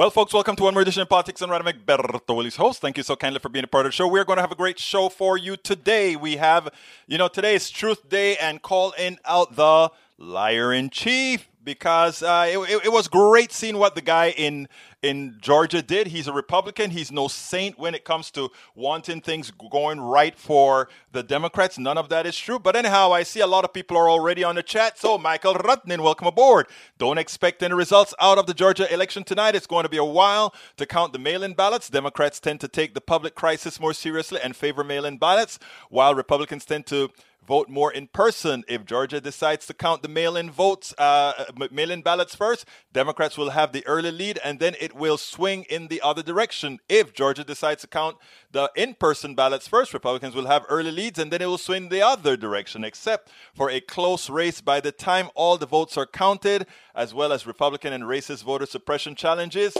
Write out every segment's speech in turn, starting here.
Well, folks, welcome to one more edition of Politics and Radam Egberto Willies host. Thank you so kindly for being a part of the show. We're going to have a great show for you today. We have, you know, today is Truth Day and call in out the liar in chief because uh, it, it, it, was great seeing what the guy in in Georgia did. He's a Republican. He's no saint when it comes to wanting things going right for the Democrats. None of that is true. But anyhow, I see a lot of people are already on the chat. So Michael Rutnin, welcome aboard. Don't expect any results out of the Georgia election tonight. It's going to be a while to count the mail-in ballots. Democrats tend to take the public crisis more seriously and favor mail-in ballots, while Republicans tend to vote more in person. If Georgia decides to count the mail in votes, uh, mail in ballots first, Democrats will have the early lead and then it will swing in the other direction. If Georgia decides to count the in person ballots first, Republicans will have early leads and then it will swing the other direction, except for a close race by the time all the votes are counted, as well as Republican and racist voter suppression challenges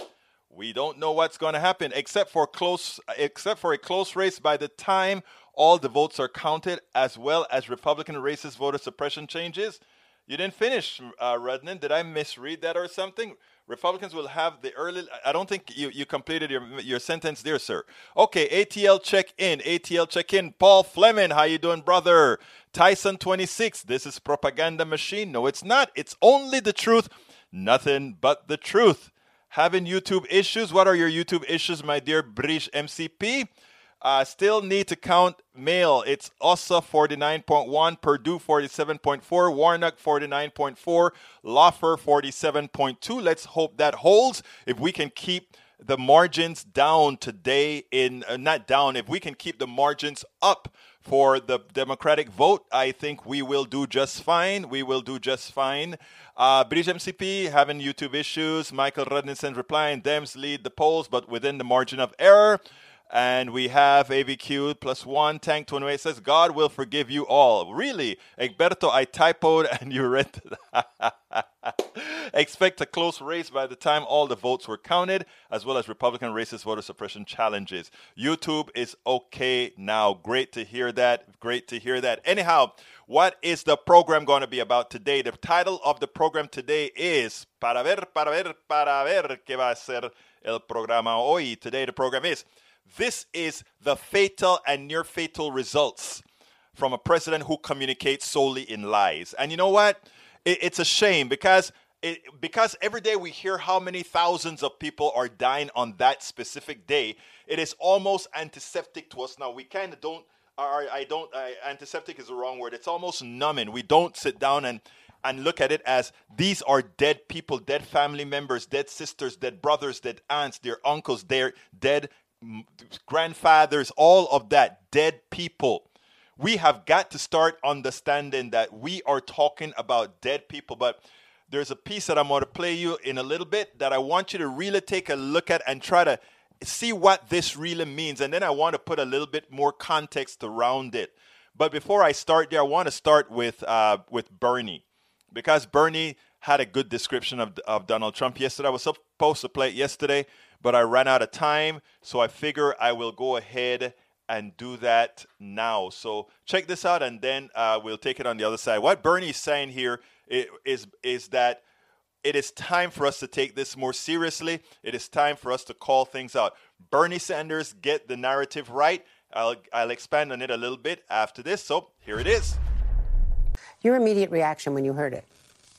we don't know what's going to happen except for close except for a close race by the time all the votes are counted, as well as Republican racist voter suppression changes. You didn't finish, uh, Rudnan. Did I misread that or something? Republicans will have the early. I don't think you, you completed your your sentence there, sir. Okay, ATL check in. ATL check in. Paul Fleming, how you doing, brother? Tyson twenty six. This is propaganda machine. No, it's not. It's only the truth. Nothing but the truth. Having YouTube issues. What are your YouTube issues, my dear British MCP? Uh, still need to count mail. It's Ossoff 49.1, Perdue 47.4, Warnock 49.4, Loeffler 47.2. Let's hope that holds. If we can keep the margins down today, in uh, not down, if we can keep the margins up for the Democratic vote, I think we will do just fine. We will do just fine. Uh, British MCP having YouTube issues. Michael Rudnison replying, Dems lead the polls, but within the margin of error. And we have AVQ plus one. Tank 28 says, God will forgive you all. Really? Egberto, I typoed and you read Expect a close race by the time all the votes were counted, as well as Republican racist voter suppression challenges. YouTube is okay now. Great to hear that. Great to hear that. Anyhow, what is the program going to be about today? The title of the program today is Para ver, para ver, para ver qué va a ser el programa hoy. Today, the program is this is the fatal and near fatal results from a president who communicates solely in lies. And you know what? It, it's a shame because it, because every day we hear how many thousands of people are dying on that specific day, it is almost antiseptic to us now. We kind of don't. I don't. I, antiseptic is the wrong word. It's almost numbing. We don't sit down and and look at it as these are dead people, dead family members, dead sisters, dead brothers, dead aunts, their uncles, their dead grandfathers, all of that, dead people. We have got to start understanding that we are talking about dead people. But there's a piece that I'm going to play you in a little bit that I want you to really take a look at and try to see what this really means. And then I want to put a little bit more context around it. But before I start there, I want to start with uh, with Bernie because Bernie had a good description of, of Donald Trump yesterday. I was supposed to play it yesterday, but I ran out of time. So I figure I will go ahead and do that now. So check this out, and then uh, we'll take it on the other side. What Bernie's saying here is is that it is time for us to take this more seriously. It is time for us to call things out. Bernie Sanders get the narrative right. I'll I'll expand on it a little bit after this. So here it is. Your immediate reaction when you heard it?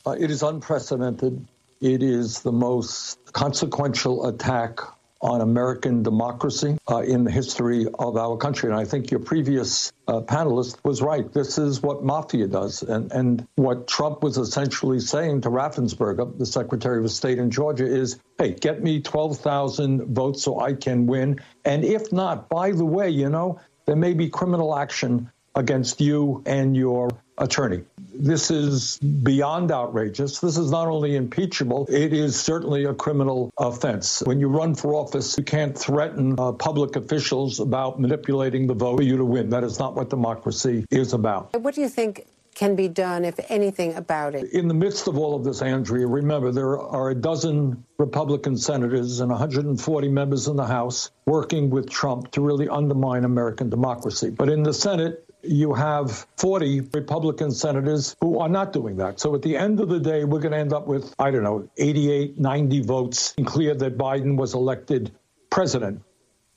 Uh, it is unprecedented. It is the most consequential attack on American democracy uh, in the history of our country. And I think your previous uh, panelist was right. This is what mafia does. And, and what Trump was essentially saying to Raffensperger, the Secretary of State in Georgia, is hey, get me 12,000 votes so I can win. And if not, by the way, you know, there may be criminal action against you and your attorney. This is beyond outrageous. This is not only impeachable, it is certainly a criminal offense. When you run for office, you can't threaten uh, public officials about manipulating the vote for you to win. That is not what democracy is about. What do you think can be done, if anything, about it? In the midst of all of this, Andrea, remember there are a dozen Republican senators and 140 members in the House working with Trump to really undermine American democracy. But in the Senate, you have 40 Republican senators who are not doing that. So at the end of the day, we're going to end up with, I don't know, 88, 90 votes and clear that Biden was elected president.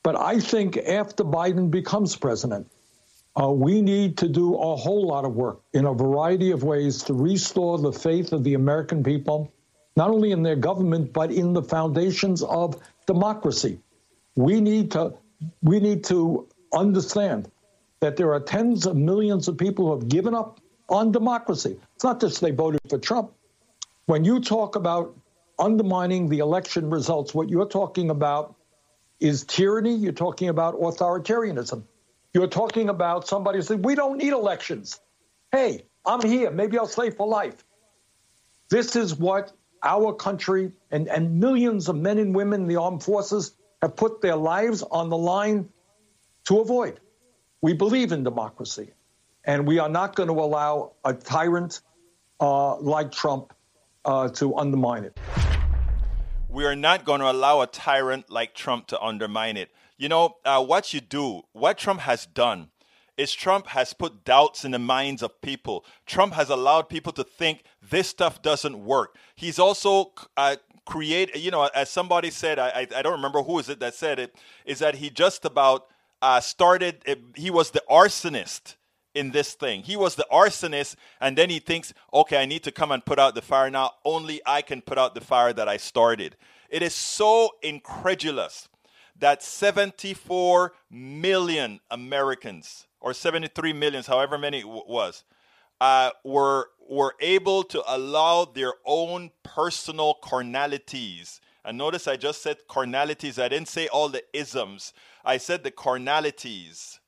But I think after Biden becomes president, uh, we need to do a whole lot of work in a variety of ways to restore the faith of the American people, not only in their government, but in the foundations of democracy. We need to we need to understand that there are tens of millions of people who have given up on democracy. It's not just they voted for Trump. When you talk about undermining the election results, what you're talking about is tyranny. You're talking about authoritarianism. You're talking about somebody who said, We don't need elections. Hey, I'm here. Maybe I'll stay for life. This is what our country and, and millions of men and women in the armed forces have put their lives on the line to avoid. We believe in democracy, and we are not going to allow a tyrant uh, like Trump uh, to undermine it. We are not going to allow a tyrant like Trump to undermine it. You know, uh, what you do, what Trump has done, is Trump has put doubts in the minds of people. Trump has allowed people to think this stuff doesn't work. He's also uh, you know, as somebody said, I, I don't remember who is it that said it, is that he just about uh, started, uh, he was the arsonist in this thing. He was the arsonist, and then he thinks, okay, I need to come and put out the fire now. Only I can put out the fire that I started. It is so incredulous that 74 million Americans, or 73 millions, however many it was, uh, were were able to allow their own personal carnalities. And notice I just said carnalities. I didn't say all the isms. I said the carnalities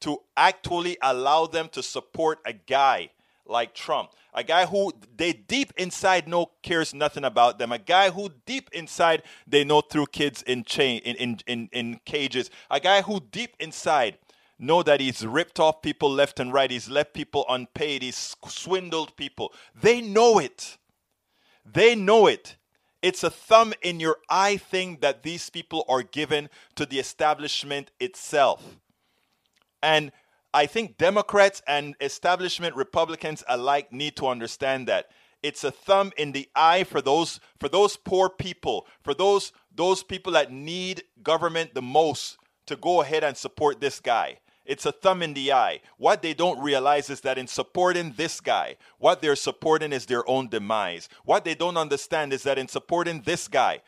to actually allow them to support a guy like Trump, a guy who they deep inside know cares nothing about them, a guy who deep inside they know threw kids in chain in, in, in, in cages, a guy who deep inside know that he's ripped off people left and right, he's left people unpaid, he's swindled people. They know it. They know it. It's a thumb in your eye thing that these people are given to the establishment itself. And I think Democrats and establishment Republicans alike need to understand that. It's a thumb in the eye for those for those poor people, for those those people that need government the most to go ahead and support this guy. It's a thumb in the eye. What they don't realize is that in supporting this guy, what they're supporting is their own demise. What they don't understand is that in supporting this guy,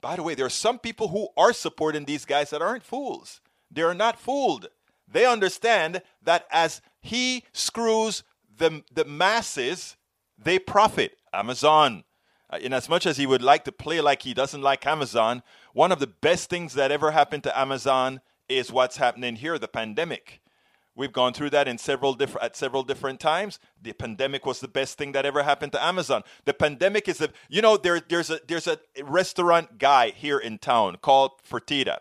by the way, there are some people who are supporting these guys that aren't fools. They are not fooled. They understand that as he screws the, the masses, they profit. Amazon, uh, in as much as he would like to play like he doesn't like Amazon, one of the best things that ever happened to Amazon is what's happening here, the pandemic. We've gone through that in several different at several different times. The pandemic was the best thing that ever happened to Amazon. The pandemic is a you know there there's a there's a restaurant guy here in town called Fertitta.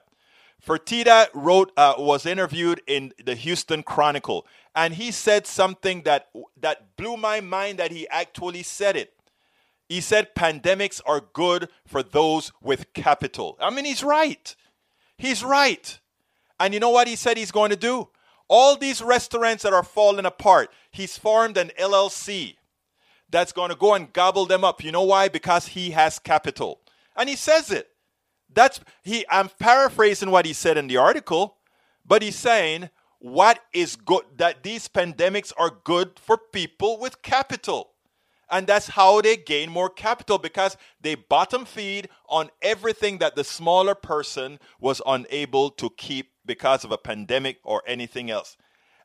Fertitta wrote uh, was interviewed in the Houston Chronicle, and he said something that that blew my mind. That he actually said it. He said pandemics are good for those with capital. I mean, he's right. He's right. And you know what he said he's going to do? All these restaurants that are falling apart, he's formed an LLC that's going to go and gobble them up. You know why? Because he has capital. And he says it. That's he I'm paraphrasing what he said in the article, but he's saying what is good that these pandemics are good for people with capital. And that's how they gain more capital because they bottom feed on everything that the smaller person was unable to keep because of a pandemic or anything else.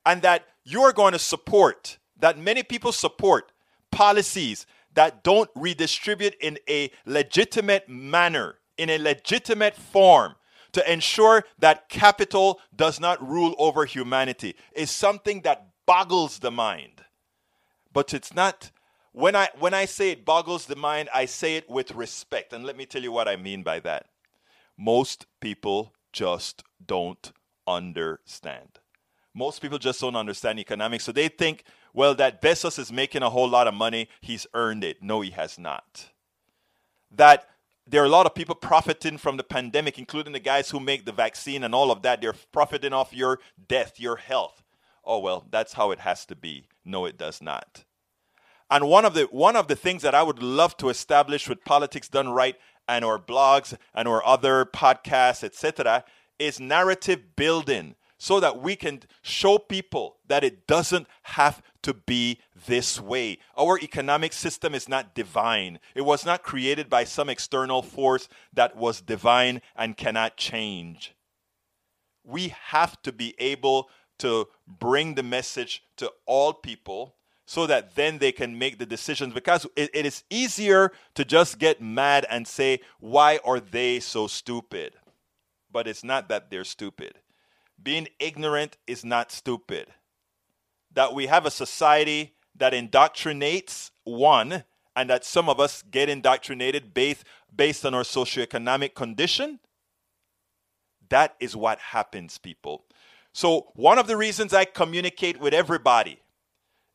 And that you're going to support, that many people support policies that don't redistribute in a legitimate manner, in a legitimate form to ensure that capital does not rule over humanity is something that boggles the mind. But it's not when I when I say it boggles the mind, I say it with respect. And let me tell you what I mean by that. Most people just don't understand. Most people just don't understand economics. So they think, well, that Bezos is making a whole lot of money. He's earned it. No, he has not. That there are a lot of people profiting from the pandemic, including the guys who make the vaccine and all of that. They're profiting off your death, your health. oh well, that's how it has to be. No, it does not. And one of the one of the things that I would love to establish with politics done right and our blogs and our other podcasts, etc., is narrative building so that we can show people that it doesn't have to be this way. Our economic system is not divine. It was not created by some external force that was divine and cannot change. We have to be able to bring the message to all people so that then they can make the decisions because it, it is easier to just get mad and say, Why are they so stupid? But it's not that they're stupid being ignorant is not stupid. That we have a society that indoctrinates one, and that some of us get indoctrinated based, based on our socioeconomic condition. That is what happens, people. So, one of the reasons I communicate with everybody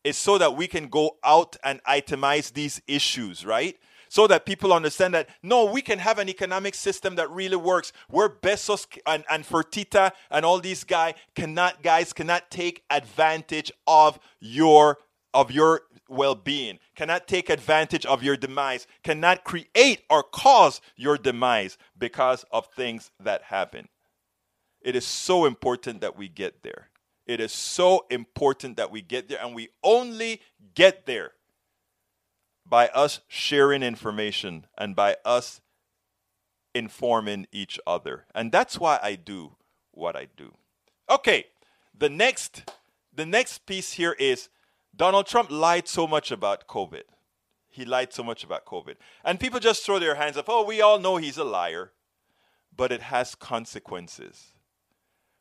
is so that we can go out and itemize these issues, right? so that people understand that no, we can have an economic system that really works. Where Bezos and, and Fertitta and all these guys cannot guys cannot take advantage of your of your well-being, cannot take advantage of your demise, cannot create or cause your demise because of things that happen. It is so important that we get there. It is so important that we get there, and we only get there by us sharing information and by us informing each other. And that's why I do what I do. Okay, the next the next piece here is Donald Trump lied so much about COVID. He lied so much about COVID. And people just throw their hands up, "Oh, we all know he's a liar." But it has consequences.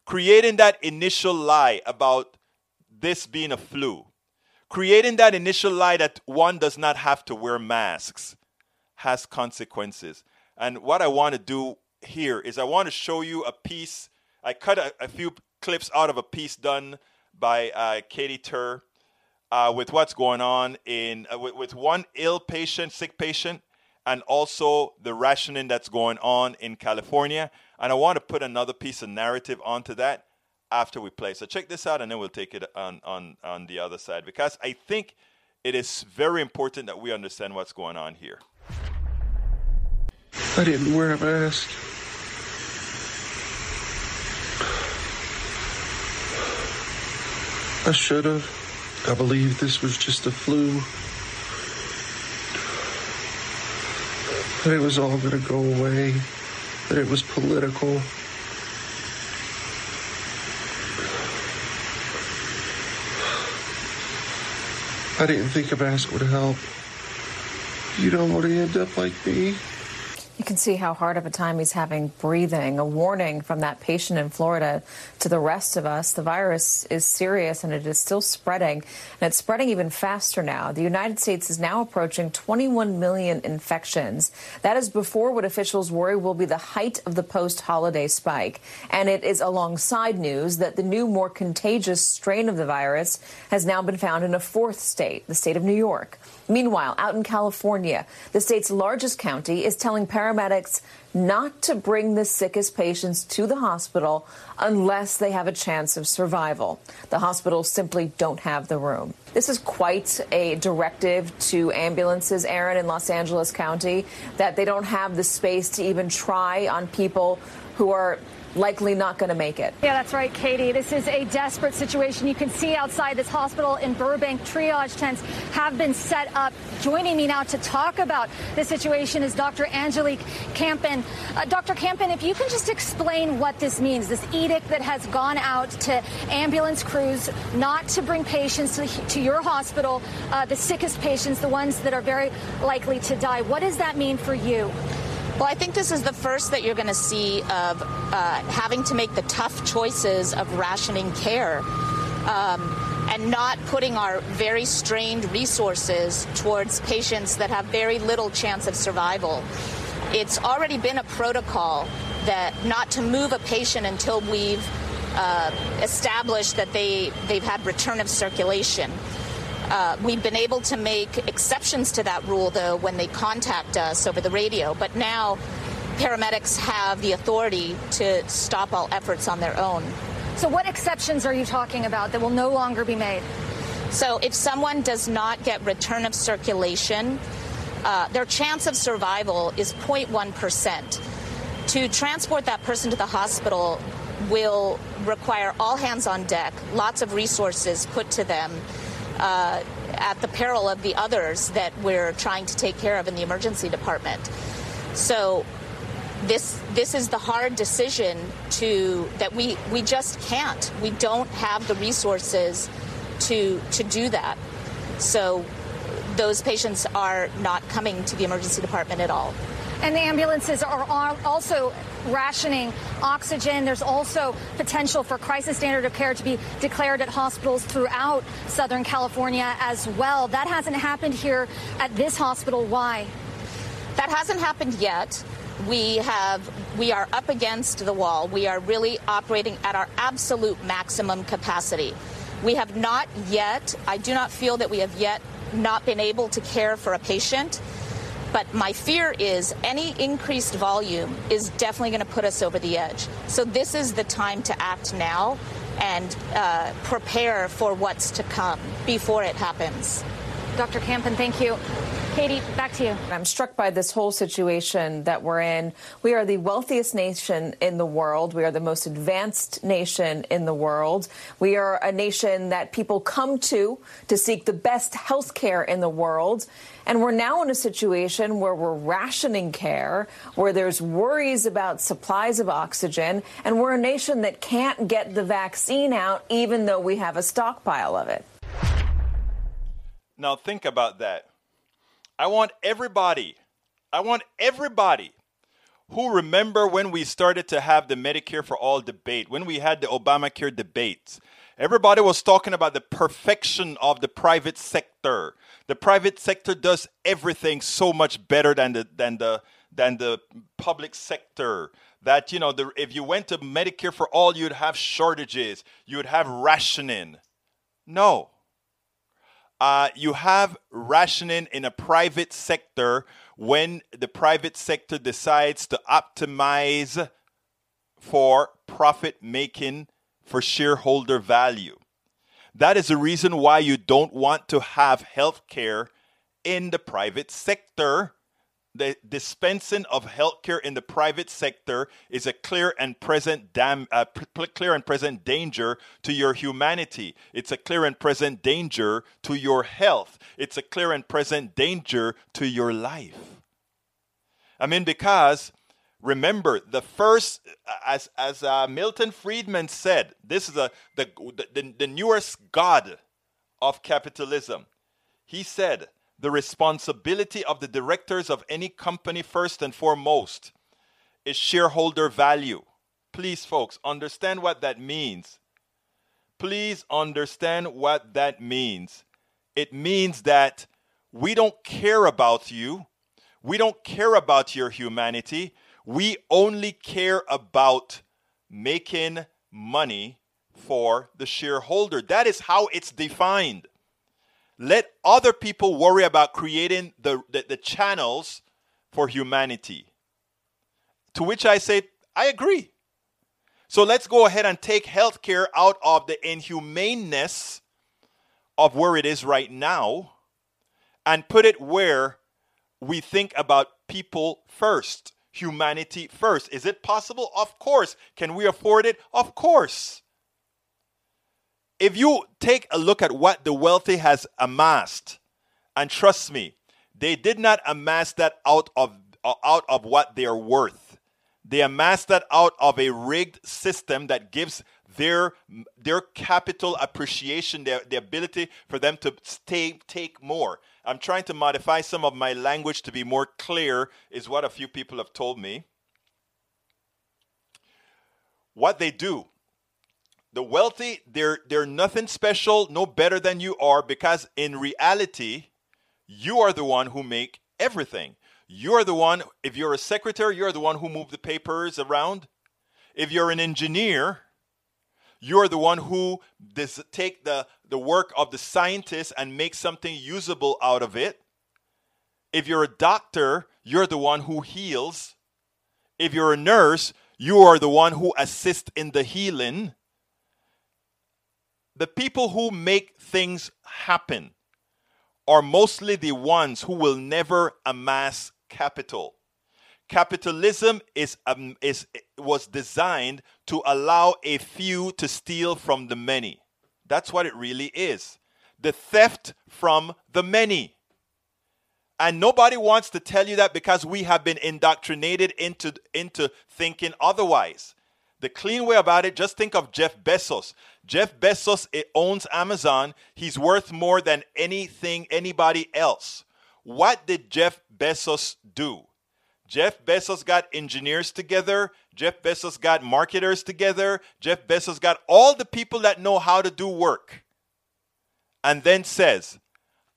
Creating that initial lie about this being a flu Creating that initial lie that one does not have to wear masks has consequences. And what I want to do here is I want to show you a piece. I cut a, a few clips out of a piece done by uh, Katy Tur uh, with what's going on in uh, with, with one ill patient, sick patient, and also the rationing that's going on in California. And I want to put another piece of narrative onto that after we play. So check this out, and then we'll take it on, on, on the other side because I think it is very important that we understand what's going on here. I didn't wear a mask. I should have. I believed this was just a flu. That it was all going to go away. That it was political. I didn't think a mask would help. You don't want to end up like me. You can see how hard of a time he's having breathing. A warning from that patient in Florida to the rest of us. The virus is serious and it is still spreading, and it's spreading even faster now. The United States is now approaching 21 million infections. That is before what officials worry will be the height of the post holiday spike. And it is alongside news that the new, more contagious strain of the virus has now been found in a fourth state, the state of New York. Meanwhile, out in California, the state's largest county is telling paramedics not to bring the sickest patients to the hospital unless they have a chance of survival. The hospitals simply don't have the room. This is quite a directive to ambulances, Aaron, in Los Angeles County, that they don't have the space to even try on people who are likely not going to make it. Yeah, that's right, Katy. This is a desperate situation. You can see outside this hospital in Burbank, triage tents have been set up. Joining me now to talk about the situation is Dr. Angelique Campen. Uh, Dr. Campen, if you can just explain what this means, this edict that has gone out to ambulance crews not to bring patients to, to your hospital, uh, the sickest patients, the ones that are very likely to die. What does that mean for you? Well, I think this is the first that you're going to see of uh, having to make the tough choices of rationing care. Um, and not putting our very strained resources towards patients that have very little chance of survival. It's already been a protocol that not to move a patient until we've uh, established that they, they've had return of circulation. Uh, we've been able to make exceptions to that rule, though, when they contact us over the radio. But now paramedics have the authority to stop all efforts on their own. So, what exceptions are you talking about that will no longer be made? So, if someone does not get return of circulation, uh, their chance of survival is 0.1%. To transport that person to the hospital will require all hands on deck, lots of resources put to them. Uh, at the peril of the others that we're trying to take care of in the emergency department. So this this is the hard decision to that we we just can't. We don't have the resources to to do that. So those patients are not coming to the emergency department at all. And the ambulances are also rationing oxygen. There's also potential for crisis standard of care to be declared at hospitals throughout Southern California as well. That hasn't happened here at this hospital. Why? That hasn't happened yet. We have we are up against the wall. We are really operating at our absolute maximum capacity. We have not yet, I do not feel that we have yet not been able to care for a patient but my fear is any increased volume is definitely going to put us over the edge. So this is the time to act now and uh, prepare for what's to come before it happens. Dr. Campen, thank you. Katy, back to you. I'm struck by this whole situation that we're in. We are the wealthiest nation in the world. We are the most advanced nation in the world. We are a nation that people come to to seek the best health care in the world. And we're now in a situation where we're rationing care, where there's worries about supplies of oxygen, and we're a nation that can't get the vaccine out even though we have a stockpile of it. Now, think about that. I want everybody, I want everybody who remember when we started to have the Medicare for all debate, when we had the Obamacare debates. Everybody was talking about the perfection of the private sector. The private sector does everything so much better than the than the than the public sector. That you know, the, if you went to Medicare for all, you'd have shortages, you would have rationing. No, uh, you have rationing in a private sector when the private sector decides to optimize for profit making for shareholder value. That is the reason why you don't want to have health care in the private sector the dispensing of healthcare in the private sector is a clear and present dam, uh, clear and present danger to your humanity. It's a clear and present danger to your health. It's a clear and present danger to your life. I mean, because remember the first, as as uh, Milton Friedman said, this is a the, the the newest god of capitalism. He said the responsibility of the directors of any company, first and foremost, is shareholder value. Please, folks, understand what that means. Please understand what that means. It means that we don't care about you. We don't care about your humanity. We only care about making money for the shareholder. That is how it's defined. Let other people worry about creating the, the, the channels for humanity. To which I say, I agree. So let's go ahead and take healthcare out of the inhumaneness of where it is right now and put it where we think about people first, humanity first. Is it possible? Of course. Can we afford it? Of course if you take a look at what the wealthy has amassed, and trust me, they did not amass that out of out of what they are worth. They amassed that out of a rigged system that gives their their capital appreciation, their the ability for them to stay take more. I'm trying to modify some of my language to be more clear, is what a few people have told me. What they do the wealthy, they're they're nothing special, no better than you are, because in reality, you are the one who make everything. You're the one, if you're a secretary, you're the one who move the papers around. If you're an engineer, you're the one who does take the, the work of the scientist and make something usable out of it. If you're a doctor, you're the one who heals. If you're a nurse, you are the one who assists in the healing. The people who make things happen are mostly the ones who will never amass capital. Capitalism is, um, is was designed to allow a few to steal from the many. That's what it really is. The theft from the many. And nobody wants to tell you that because we have been indoctrinated into, into thinking otherwise. The clean way about it, just think of Jeff Bezos. Jeff Bezos owns Amazon. He's worth more than anything, anybody else. What did Jeff Bezos do? Jeff Bezos got engineers together. Jeff Bezos got marketers together. Jeff Bezos got all the people that know how to do work. And then says,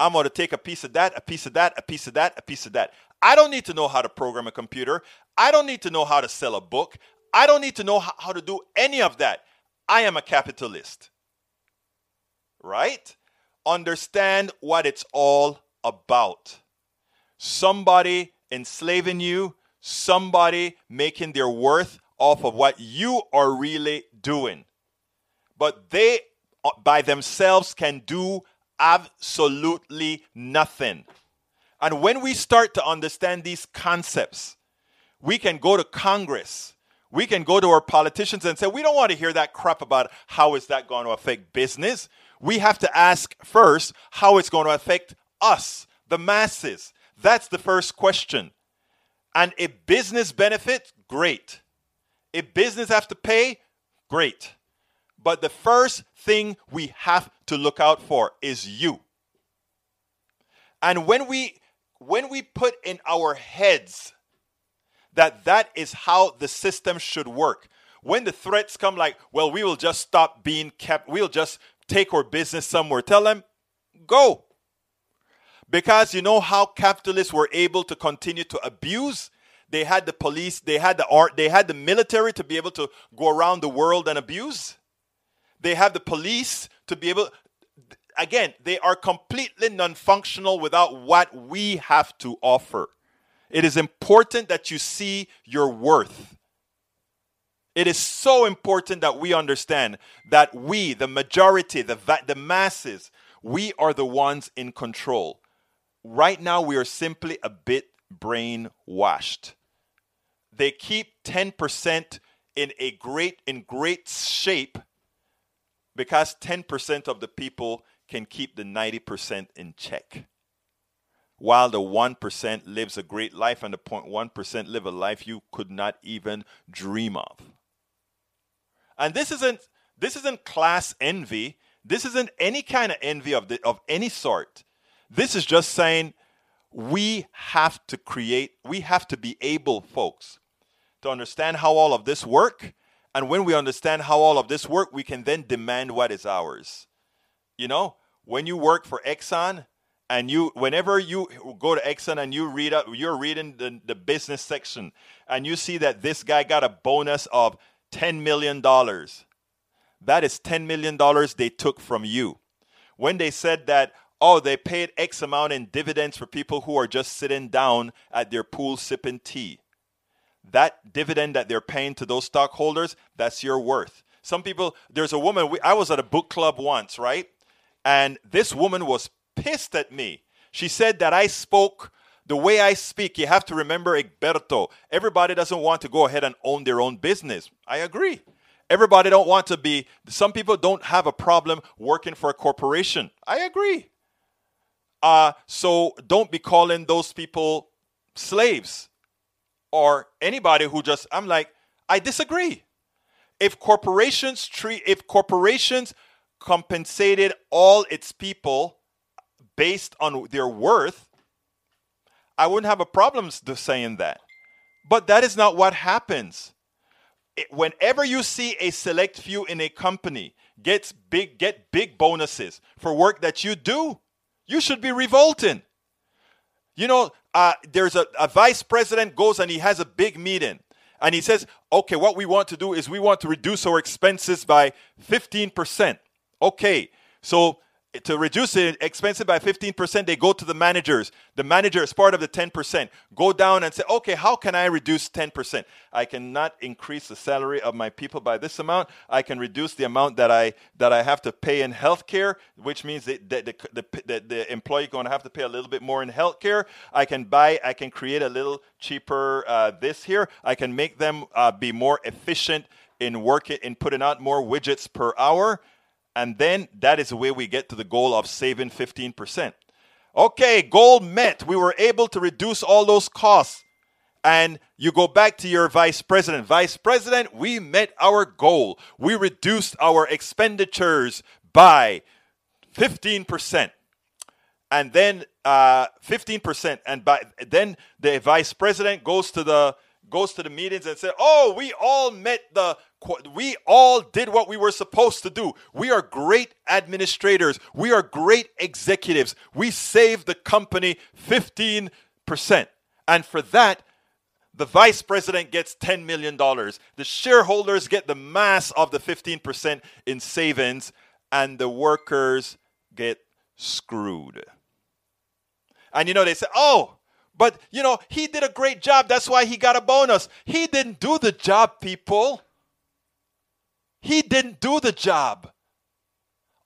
I'm going to take a piece of that, a piece of that, a piece of that, a piece of that. I don't need to know how to program a computer. I don't need to know how to sell a book. I don't need to know how to do any of that. I am a capitalist. Right? Understand what it's all about. Somebody enslaving you, somebody making their worth off of what you are really doing. But they, uh, by themselves, can do absolutely nothing. And when we start to understand these concepts, we can go to Congress. We can go to our politicians and say, we don't want to hear that crap about how is that going to affect business. We have to ask first how it's going to affect us, the masses. That's the first question. And if business benefit, great. If business have to pay, great. But the first thing we have to look out for is you. And when we when we put in our heads that that is how the system should work, when the threats come like, well, we will just stop being kept, we'll just take our business somewhere, tell them, go. Because you know how capitalists were able to continue to abuse? They had the police, they had the art, they had the military to be able to go around the world and abuse. They have the police to be able again, they are completely non-functional without what we have to offer. It is important that you see your worth. It is so important that we understand that we, the majority, the, the masses, we are the ones in control right now we are simply a bit brainwashed. They keep 10% in a great in great shape because 10% of the people can keep the 90% in check. While the 1% lives a great life and the 0.1% live a life you could not even dream of. And this isn't this isn't class envy. This isn't any kind of envy of the, of any sort. This is just saying we have to create, we have to be able, folks, to understand how all of this work. And when we understand how all of this work, we can then demand what is ours. You know, when you work for Exxon, and you whenever you go to Exxon and you read up, you're reading the, the business section and you see that this guy got a bonus of $10 million. That is $10 million they took from you. When they said that, oh, they paid X amount in dividends for people who are just sitting down at their pool sipping tea. That dividend that they're paying to those stockholders, that's your worth. Some people, there's a woman, we, I was at a book club once, right? And this woman was pissed at me. She said that I spoke the way I speak. You have to remember Egberto. Everybody doesn't want to go ahead and own their own business. I agree. Everybody don't want to be, some people don't have a problem working for a corporation. I agree. Uh, so don't be calling those people slaves or anybody who just, I'm like, I disagree. If corporations treat, if corporations compensated all its people based on their worth, I wouldn't have a problem saying that. But that is not what happens. It, whenever you see a select few in a company gets big get big bonuses for work that you do, you should be revolting. You know, uh, there's a, a vice president goes and he has a big meeting and he says, okay, what we want to do is we want to reduce our expenses by 15%. Okay, so to reduce the expenses by 15%, they go to the managers. The manager is part of the 10%. Go down and say, okay, how can I reduce 10%? I cannot increase the salary of my people by this amount. I can reduce the amount that I that I have to pay in healthcare, which means that the, the, the, the employee going to have to pay a little bit more in healthcare. I can buy, I can create a little cheaper uh, this here. I can make them uh, be more efficient in working, in putting out more widgets per hour and then that is the way we get to the goal of saving 15%. Okay, goal met. We were able to reduce all those costs. And you go back to your vice president. Vice president, we met our goal. We reduced our expenditures by 15%. And then uh, 15%. And by then the vice president goes to the goes to the meetings and said, "Oh, we all met the we all did what we were supposed to do. We are great administrators. We are great executives. We saved the company 15%. And for that, the vice president gets $10 million. The shareholders get the mass of the 15% in savings, and the workers get screwed. And you know, they say, oh, but you know, he did a great job. That's why he got a bonus. He didn't do the job, people. He didn't do the job.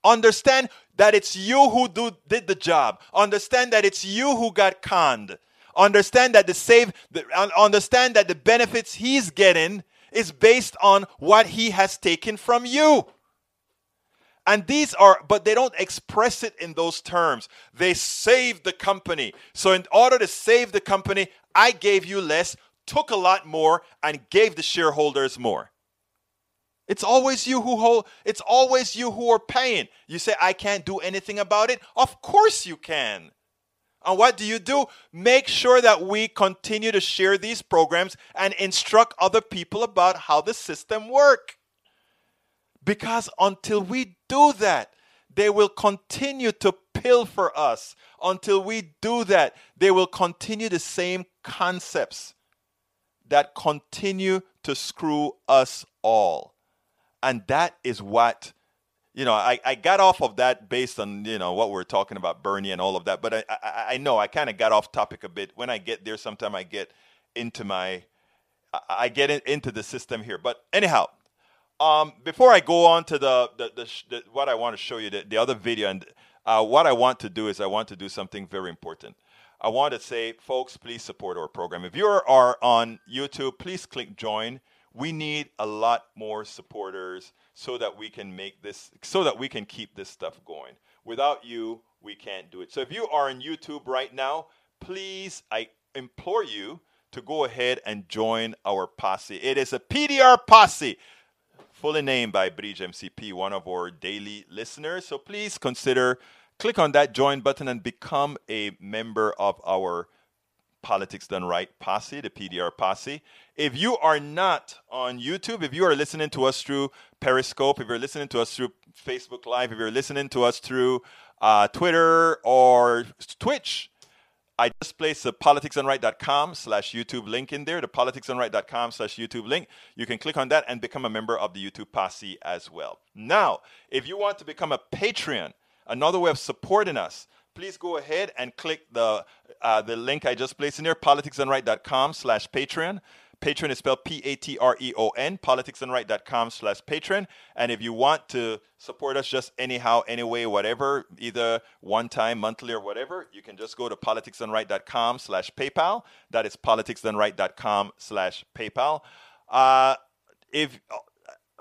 Understand that it's you who do, did the job. Understand that it's you who got conned. Understand that the save, the, understand that the benefits he's getting is based on what he has taken from you. And these are, but they don't express it in those terms. They saved the company. So, in order to save the company, I gave you less, took a lot more, and gave the shareholders more. It's always you who hold, it's always you who are paying. You say, I can't do anything about it. Of course you can. And what do you do? Make sure that we continue to share these programs and instruct other people about how the system work. Because until we do that, they will continue to pilfer us. Until we do that, they will continue the same concepts that continue to screw us all. And that is what, you know, I, I got off of that based on, you know, what we are talking about, Bernie and all of that. But I, I, I know I kind of got off topic a bit. When I get there, sometime I get into my, I get in, into the system here. But anyhow, um, before I go on to the, the, the, the what I want to show you, the, the other video, and uh, what I want to do is I want to do something very important. I want to say, folks, please support our program. If you are on YouTube, please click join we need a lot more supporters so that we can make this so that we can keep this stuff going. Without you we can't do it. So if you are on youtube right now please i implore you to go ahead and join our posse. It is a pdr posse. Fully named by bridge mcp one of our daily listeners. So please consider click on that join button and become a member of our Politics Done Right Posse, the PDR Posse. If you are not on YouTube, if you are listening to us through Periscope, if you're listening to us through Facebook Live, if you're listening to us through uh, Twitter or Twitch, I just placed the politicsdoneright.com slash YouTube link in there, the politicsdoneright.com slash YouTube link. You can click on that and become a member of the YouTube posse as well. Now, if you want to become a Patreon, another way of supporting us, please go ahead and click the uh, the link I just placed in there, politicsdoneright.com slash Patreon. Patreon is spelled P-A-T-R-E-O-N, politicsdoneright.com slash Patreon. And if you want to support us just anyhow, anyway, whatever, either one time, monthly, or whatever, you can just go to politicsdoneright.com slash PayPal. That is politicsdoneright.com slash PayPal. Uh, if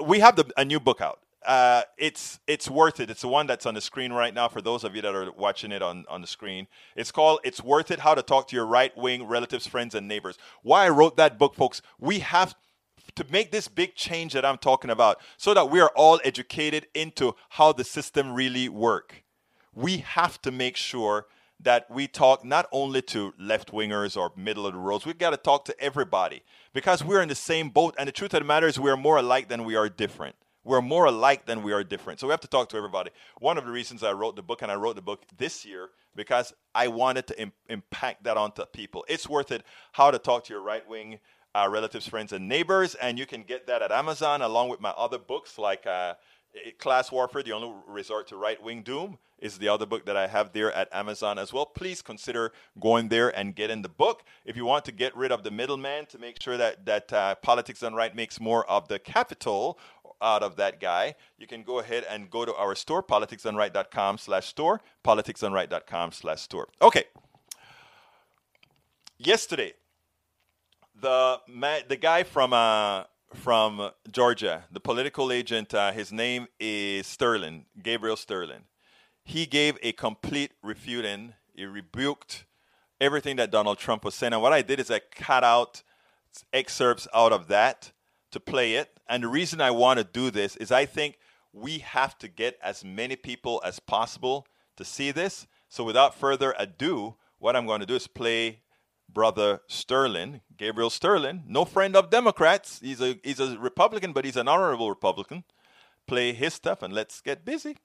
we have the, a new book out uh, it's it's worth it. It's the one that's on the screen right now for those of you that are watching it on, on the screen. It's called It's Worth It How to Talk to Your Right Wing Relatives, Friends, and Neighbors. Why I wrote that book, folks, we have to make this big change that I'm talking about so that we are all educated into how the system really work. We have to make sure that we talk not only to left wingers or middle of the roads, we've got to talk to everybody because we're in the same boat. And the truth of the matter is, we are more alike than we are different. We're more alike than we are different. So we have to talk to everybody. One of the reasons I wrote the book, and I wrote the book this year because I wanted to Im- impact that onto people. It's worth it how to talk to your right wing uh, relatives, friends, and neighbors. And you can get that at Amazon along with my other books like. Uh, Class Warfare, the only resort to right wing doom, is the other book that I have there at Amazon as well. Please consider going there and getting the book. If you want to get rid of the middleman to make sure that, that uh, Politics Done Right makes more of the capital out of that guy, you can go ahead and go to our store, politicsdoneright.com slash store, politicsdoneright.com slash store. Okay. Yesterday, the the guy from uh, from Georgia, the political agent, uh, his name is Sterling, Gabriel Sterling. He gave a complete refuting. He rebuked everything that Donald Trump was saying. And what I did is I cut out excerpts out of that to play it. And the reason I want to do this is I think we have to get as many people as possible to see this. So without further ado, what I'm going to do is play brother Sterling, Gabriel Sterling, no friend of Democrats. He's a he's a Republican, but he's an honorable Republican. Play his stuff and let's get busy.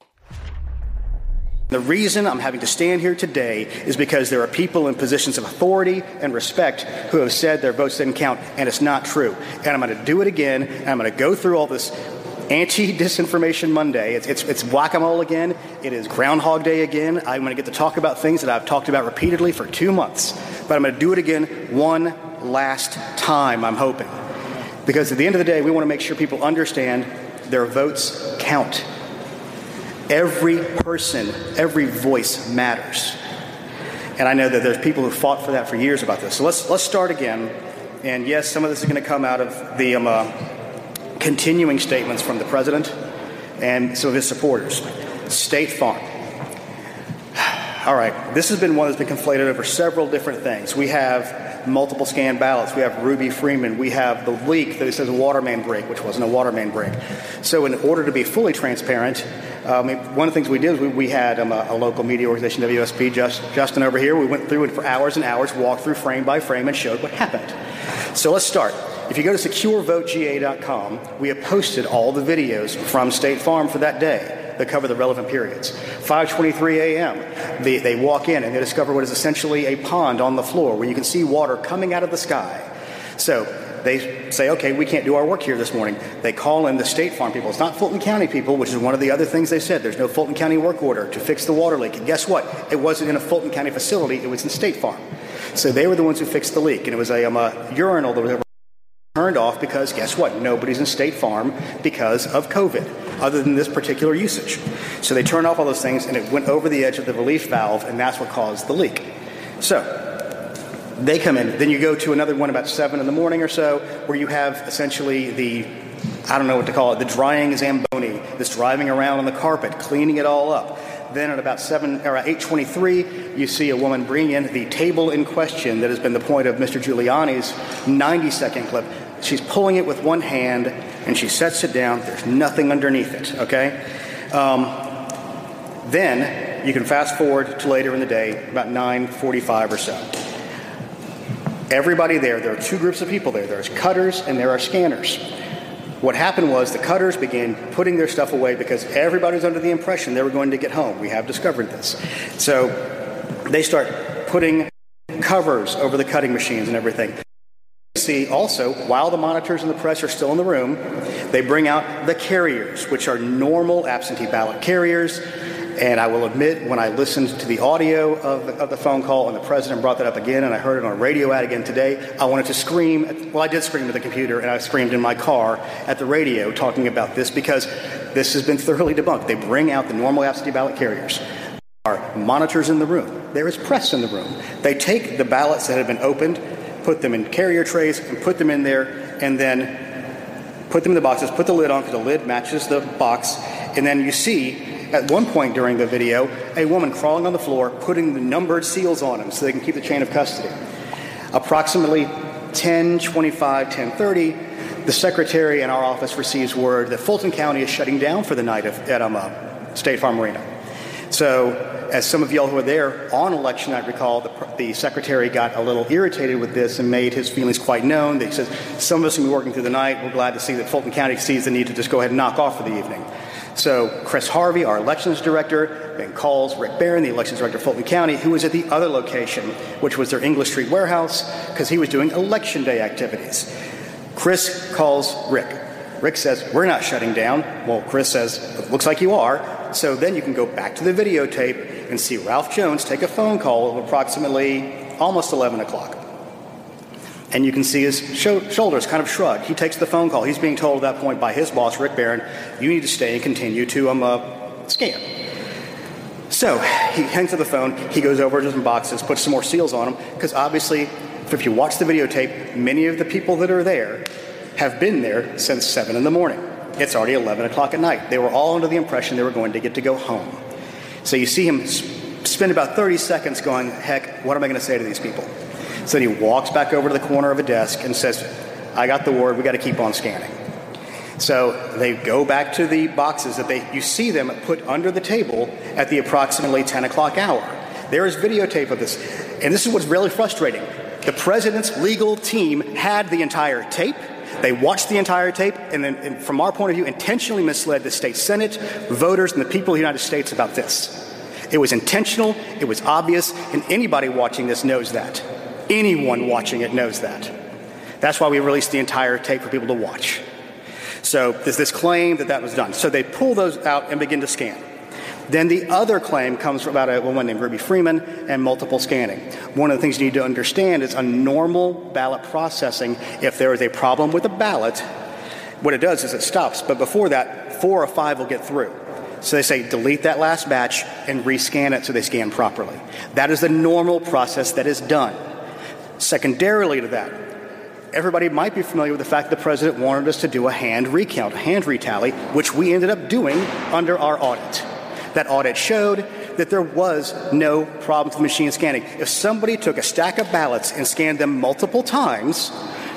The reason I'm having to stand here today is because there are people in positions of authority and respect who have said their votes didn't count, and it's not true. And I'm going to do it again, and I'm going to go through all this anti disinformation Monday. It's, it's, it's whack a mole again. It is Groundhog Day again. I'm going to get to talk about things that I've talked about repeatedly for two months. But I'm going to do it again one last time, I'm hoping. Because at the end of the day, we want to make sure people understand their votes count. Every person, every voice matters. And I know that there's people who fought for that for years about this. So let's, let's start again. And yes, some of this is going to come out of the um, uh, continuing statements from the president and some of his supporters. State Farm. All right, this has been one that's been conflated over several different things. We have multiple scanned ballots. We have Ruby Freeman. We have the leak that says a water main break, which wasn't a water main break. So, in order to be fully transparent, um, one of the things we did was we, we had um, a, a, local media organization, WSB, Just, Justin over here. We went through it for hours and hours, walked through frame by frame, and showed what happened. So let's start. If you go to securevotega.com, we have posted all the videos from State Farm for that day that cover the relevant periods. 5:23 a.m. They, they walk in and they discover what is essentially a pond on the floor where you can see water coming out of the sky. So they say, okay, we can't do our work here this morning. They call in the State Farm people. It's not Fulton County people, which is one of the other things they said. There's no Fulton County work order to fix the water leak. And guess what? It wasn't in a Fulton County facility, it was in State Farm. So they were the ones who fixed the leak. And it was a, um, a urinal that was turned off because guess what? Nobody's in State Farm because of COVID, other than this particular usage. So they turned off all those things and it went over the edge of the relief valve, and that's what caused the leak. So they come in. Then you go to another one about 7 in the morning or so, where you have essentially the, I don't know what to call it, the drying Zamboni that's driving around on the carpet, cleaning it all up. Then at about 7 or 8:23, you see a woman bring in the table in question that has been the point of Mr. Giuliani's 90-second clip. She's pulling it with one hand and she sets it down. There's nothing underneath it. Okay. Um, then you can fast forward to later in the day, about 9:45 or so everybody there, there are two groups of people there there's cutters and there are scanners. What happened was the cutters began putting their stuff away because everybody was under the impression they were going to get home. We have discovered this. So they start putting covers over the cutting machines and everything. See also, while the monitors and the press are still in the room, they bring out the carriers, which are normal absentee ballot carriers and I will admit, when I listened to the audio of the, of the, phone call and the president brought that up again, and I heard it on a radio ad again today, I wanted to scream. Well, I did scream at the computer, and I screamed in my car at the radio talking about this because this has been thoroughly debunked. They bring out the normal absentee ballot carriers. There are monitors in the room. There is press in the room. They take the ballots that have been opened, put them in carrier trays, and put them in there, and then put them in the boxes, put the lid on because the lid matches the box, and then you see at one point during the video, a woman crawling on the floor, putting the numbered seals on them so they can keep the chain of custody. Approximately 10:25, 10:30, the secretary in our office receives word that Fulton County is shutting down for the night at um, uh, State Farm Arena. So, as some of y'all who were there on election night recall, the, the, secretary got a little irritated with this and made his feelings quite known. He says, Some of us will be working through the night. We're glad to see that Fulton County sees the need to just go ahead and knock off for the evening. So Chris Harvey, our elections director, then calls Rick Barron, the elections director of Fulton County, who was at the other location, which was their English Street warehouse, because he was doing election day activities. Chris calls Rick. Rick says, We're not shutting down. Well, Chris says, It looks like you are. So then you can go back to the videotape and see Ralph Jones take a phone call of approximately almost 11 o'clock. And you can see his shoulders kind of shrug. He takes the phone call. He's being told at that point by his boss, Rick Barron, you need to stay and continue to um, uh, scan. So he hangs up the phone. He goes over to some boxes, puts some more seals on them, because obviously, if you watch the videotape, many of the people that are there have been there since 7 in the morning. It's already 11 o'clock at night. They were all under the impression they were going to get to go home. So you see him spend about 30 seconds going, heck, what am I going to say to these people? So then he walks back over to the corner of a desk and says, I got the word, we got to keep on scanning. So they go back to the boxes that they, you see them put under the table at the approximately 10 o'clock hour. There is videotape of this. And this is what's really frustrating. The president's legal team had the entire tape. They watched the entire tape and then, and from our point of view, intentionally misled the state Senate, voters, and the people of the United States about this. It was intentional, it was obvious, and anybody watching this knows that. Anyone watching it knows that. That's why we released the entire tape for people to watch. So there's this claim that that was done. So they pull those out and begin to scan. Then the other claim comes from about a woman named Ruby Freeman and multiple scanning. One of the things you need to understand is a normal ballot processing, if there is a problem with a ballot, what it does is it stops. But before that, four or five will get through. So they say delete that last batch and rescan it so they scan properly. That is the normal process that is done. Secondarily to that, everybody might be familiar with the fact that the president wanted us to do a hand recount, a hand retally, which we ended up doing under our audit. That audit showed that there was no problem with machine scanning. If somebody took a stack of ballots and scanned them multiple times,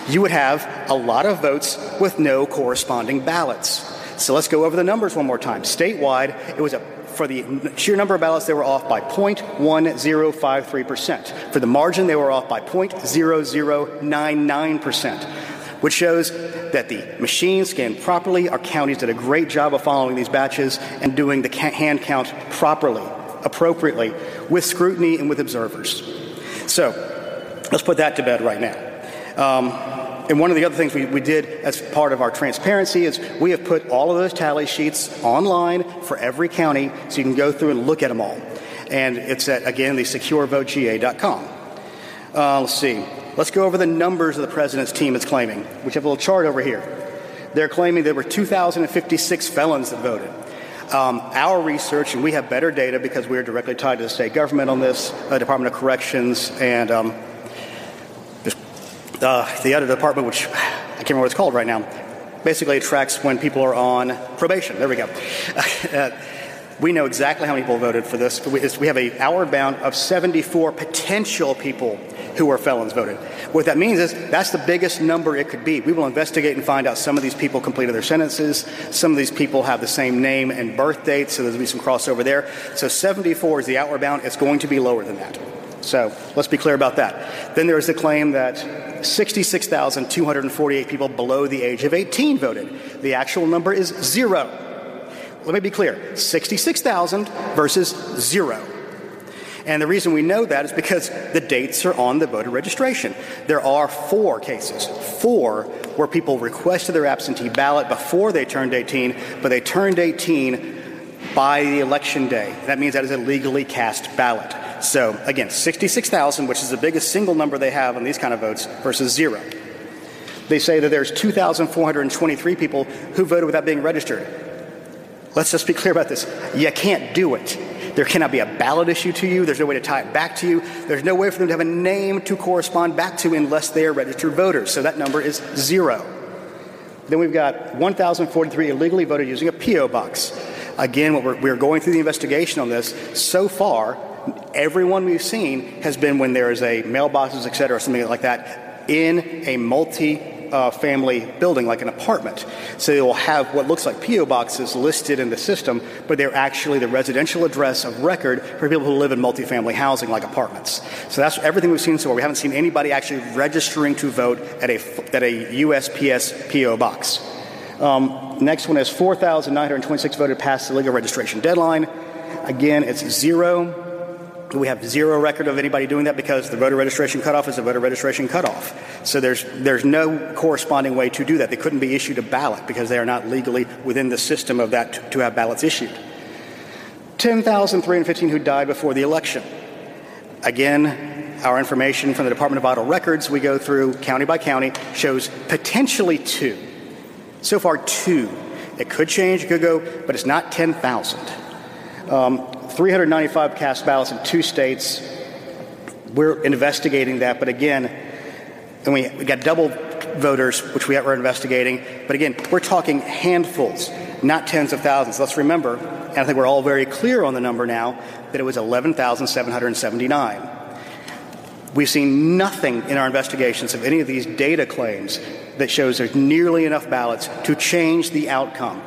you would have a lot of votes with no corresponding ballots. So let's go over the numbers one more time. Statewide, it was a for the sheer number of ballots, they were off by 0.1053%. For the margin, they were off by 0.0099%, which shows that the machines scanned properly. Our counties did a great job of following these batches and doing the hand count properly, appropriately, with scrutiny and with observers. So let's put that to bed right now. Um, and one of the other things we, we did as part of our transparency is we have put all of those tally sheets online for every county so you can go through and look at them all. And it's at, again, the securevotegA.com. Uh, let's see. Let's go over the numbers of the president's team is claiming. We have a little chart over here. They're claiming there were 2,056 felons that voted. Um, our research, and we have better data because we are directly tied to the state government on this, uh, Department of Corrections, and um, uh, the other department, which I can't remember what it's called right now, basically it tracks when people are on probation. There we go. uh, we know exactly how many people voted for this. We have a outward bound of 74 potential people who are felons voted. What that means is that's the biggest number it could be. We will investigate and find out some of these people completed their sentences. Some of these people have the same name and birth date, so there'll be some crossover there. So 74 is the outward bound. It's going to be lower than that. So let's be clear about that. Then there is the claim that 66,248 people below the age of 18 voted. The actual number is zero. Let me be clear 66,000 versus zero. And the reason we know that is because the dates are on the voter registration. There are four cases, four where people requested their absentee ballot before they turned 18, but they turned 18 by the election day. That means that is a legally cast ballot. So again, 66,000, which is the biggest single number they have on these kind of votes, versus zero. They say that there's 2,423 people who voted without being registered. Let's just be clear about this. You can't do it. There cannot be a ballot issue to you. There's no way to tie it back to you. There's no way for them to have a name to correspond back to unless they are registered voters. So that number is zero. Then we've got 1,043 illegally voted using a P.O. box. Again, what we're, we're going through the investigation on this. So far, everyone we've seen has been when there is a mailboxes, et cetera, something like that, in a multi uh, family building, like an apartment. So they will have what looks like P.O. boxes listed in the system, but they're actually the residential address of record for people who live in multifamily housing, like apartments. So that's everything we've seen so far. We haven't seen anybody actually registering to vote at a, at a USPS P.O. box. Um, next one is 4,926 voted past the legal registration deadline. Again, it's zero We have zero record of anybody doing that because the voter registration cutoff is a voter registration cutoff. So there's, there's no corresponding way to do that. They couldn't be issued a ballot because they are not legally within the system of that to, to have ballots issued. 10,315 who died before the election. Again, our information from the Department of Vital Records, we go through county by county, shows potentially two. So far, two. It could change, it could go, but it's not 10,000. Um, 395 cast ballots in two states. We're investigating that, but again, and we, we got double voters, which we are investigating. But again, we're talking handfuls, not tens of thousands. Let's remember, and I think we're all very clear on the number now, that it was 11,779. We've seen nothing in our investigations of any of these data claims that shows there's nearly enough ballots to change the outcome.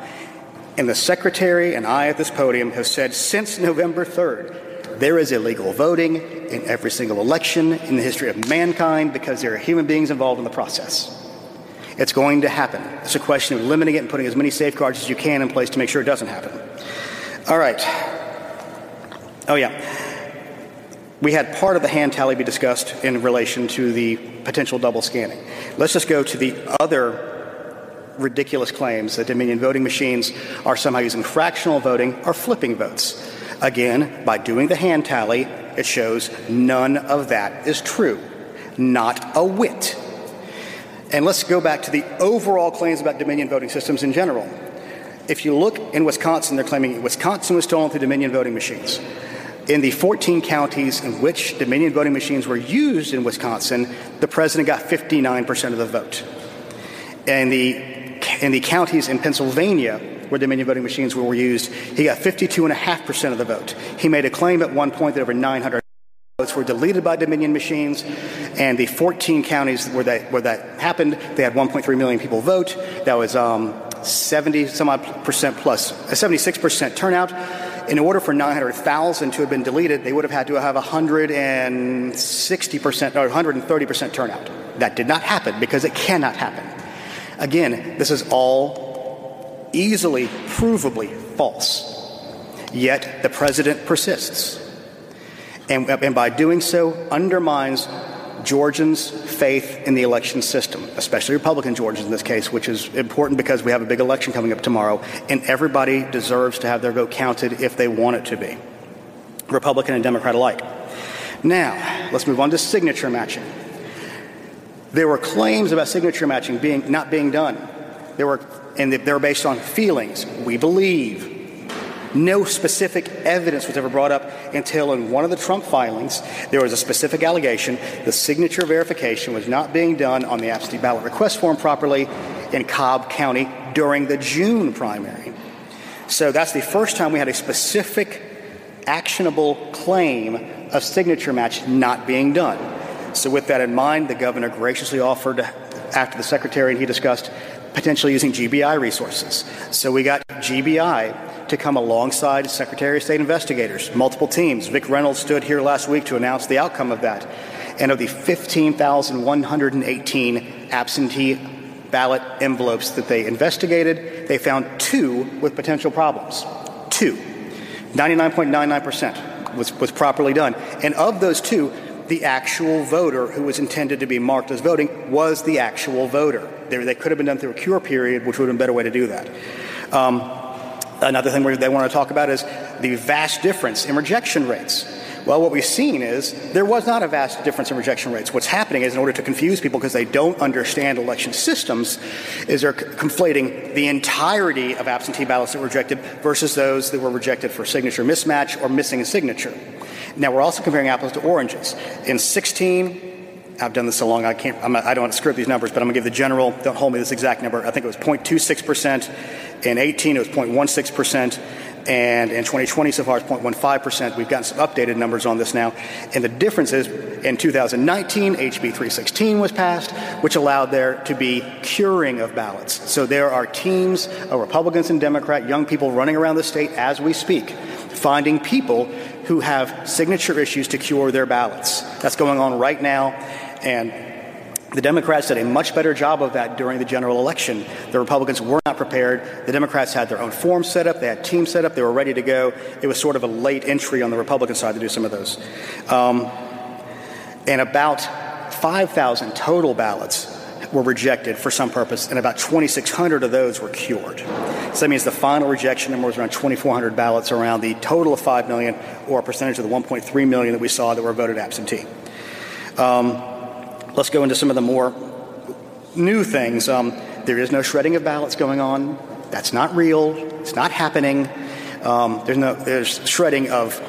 And the Secretary and I at this podium have said since November 3rd, there is illegal voting in every single election in the history of mankind because there are human beings involved in the process. It's going to happen. It's a question of limiting it and putting as many safeguards as you can in place to make sure it doesn't happen. All right. Oh, yeah. We had part of the hand tally be discussed in relation to the potential double scanning. Let's just go to the other ridiculous claims that Dominion voting machines are somehow using fractional voting or flipping votes. Again, by doing the hand tally, it shows none of that is true. Not a whit. And let's go back to the overall claims about Dominion voting systems in general. If you look in Wisconsin, they're claiming Wisconsin was stolen through Dominion voting machines. In the 14 counties in which Dominion voting machines were used in Wisconsin, the president got 59% of the vote. And the in the counties in Pennsylvania where Dominion voting machines were used, he got 52.5% of the vote. He made a claim at one point that over 900 votes were deleted by Dominion machines, and the 14 counties where that, where that happened, they had 1.3 million people vote. That was um, 70 some odd percent plus, a 76% turnout. In order for 900,000 to have been deleted, they would have had to have 160% or 130% turnout. That did not happen because it cannot happen. Again, this is all easily, provably false. Yet the president persists. And, and, by doing so, undermines Georgians' faith in the election system, especially Republican Georgians in this case, which is important because we have a big election coming up tomorrow, and everybody deserves to have their vote counted if they want it to be, Republican and Democrat alike. Now, let's move on to signature matching. There were claims about signature matching being not being done. There were, and they were based on feelings. We believe. No specific evidence was ever brought up until in one of the Trump filings there was a specific allegation the signature verification was not being done on the absentee ballot request form properly in Cobb County during the June primary. So that's the first time we had a specific actionable claim of signature match not being done. So, with that in mind, the governor graciously offered, after the secretary and he discussed potentially using GBI resources. So, we got GBI to come alongside Secretary of State investigators, multiple teams. Vic Reynolds stood here last week to announce the outcome of that. And of the 15,118 absentee ballot envelopes that they investigated, they found two with potential problems. Two. 99.99% was, was properly done. And of those two, the actual voter who was intended to be marked as voting was the actual voter. They, they could have been done through a cure period, which would have been a better way to do that. Um, another thing they want to talk about is the vast difference in rejection rates. Well, what we've seen is there was not a vast difference in rejection rates. What's happening is, in order to confuse people because they don't understand election systems, is they're conflating the entirety of absentee ballots that were rejected versus those that were rejected for signature mismatch or missing a signature. Now we're also comparing apples to oranges. In 16, I've done this so long I can't. I'm not, I don't want to script these numbers, but I'm going to give the general. Don't hold me this exact number. I think it was 0.26 percent. In 18, it was 0.16 percent. And in 2020 so far, it's 0.15 percent. We've gotten some updated numbers on this now. And the difference is, in 2019, HB 316 was passed, which allowed there to be curing of ballots. So there are teams of Republicans and Democrat young people running around the state as we speak, finding people who have signature issues to cure their ballots. That's going on right now. And The Democrats did a much better job of that during the general election. The Republicans were not prepared. The Democrats had their own form set up, they had teams set up, they were ready to go. It was sort of a late entry on the Republican side to do some of those. Um, and about 5,000 total ballots were rejected for some purpose, and about 2,600 of those were cured. So that means the final rejection number was around 2,400 ballots, around the total of 5 million, or a percentage of the 1.3 million that we saw that were voted absentee. Um, let's go into some of the more new things. Um, there is no shredding of ballots going on. That's not real. It's not happening. Um, there's no there's shredding of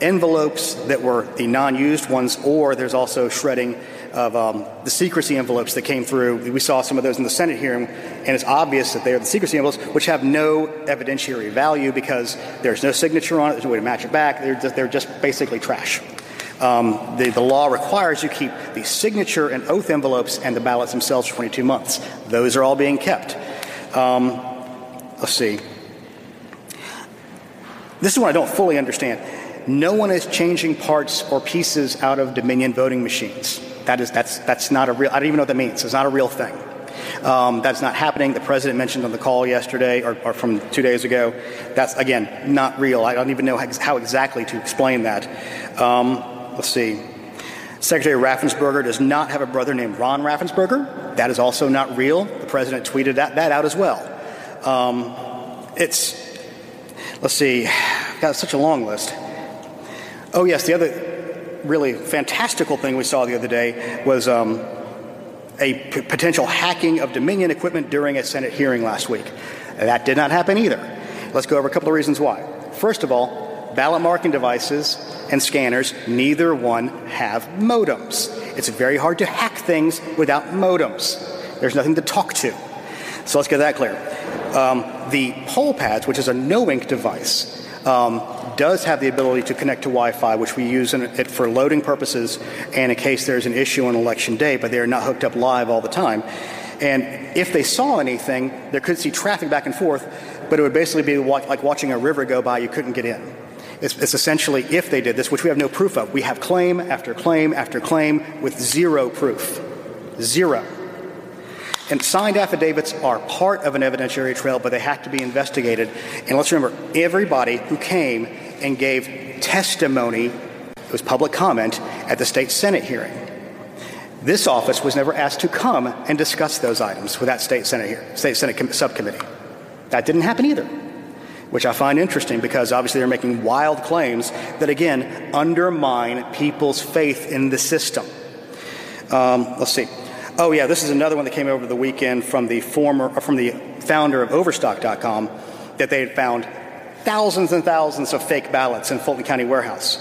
envelopes that were the non-used ones, or there's also shredding of um, the secrecy envelopes that came through. We saw some of those in the Senate hearing, and it's obvious that they are the secrecy envelopes, which have no evidentiary value because there's no signature on it, there's no way to match it back. They're just, they're just basically trash. Um, the, the, law requires you keep the signature and oath envelopes and the ballots themselves for 22 months. Those are all being kept. Um, let's see. This is what I don't fully understand. No one is changing parts or pieces out of Dominion voting machines. That is, that's, that's not a real, I don't even know what that means. It's not a real thing. Um, that's not happening. The president mentioned on the call yesterday or, or, from two days ago. That's, again, not real. I don't even know how, exactly to explain that. Um, let's see. Secretary Raffensperger does not have a brother named Ron Raffensperger. That is also not real. The president tweeted that, that out as well. Um, it's, let's see, got such a long list. Oh, yes, the other, really fantastical thing we saw the other day was um, a p- potential hacking of Dominion equipment during a Senate hearing last week. That did not happen either. Let's go over a couple of reasons why. First of all, ballot marking devices and scanners, neither one have modems. It's very hard to hack things without modems. There's nothing to talk to. So let's get that clear. Um, the poll pads, which is a KnowInk device, um, does have the ability to connect to Wi-Fi, which we use it for loading purposes and in case there's an issue on election day, but they are not hooked up live all the time. And if they saw anything, they could see traffic back and forth, but it would basically be like watching a river go by, you couldn't get in. It's, it's, essentially if they did this, which we have no proof of. We have claim after claim after claim with zero proof. Zero. And signed affidavits are part of an evidentiary trail, but they have to be investigated. And let's remember everybody who came and gave testimony, it was public comment, at the state Senate hearing. This office was never asked to come and discuss those items with that state Senate, here, state Senate subcommittee. That didn't happen either, which I find interesting because obviously they're making wild claims that, again, undermine people's faith in the system. Um, let's see. Oh, yeah, this is another one that came over the weekend from the former, uh, from the founder of Overstock.com that they had found thousands and thousands of fake ballots in Fulton County Warehouse.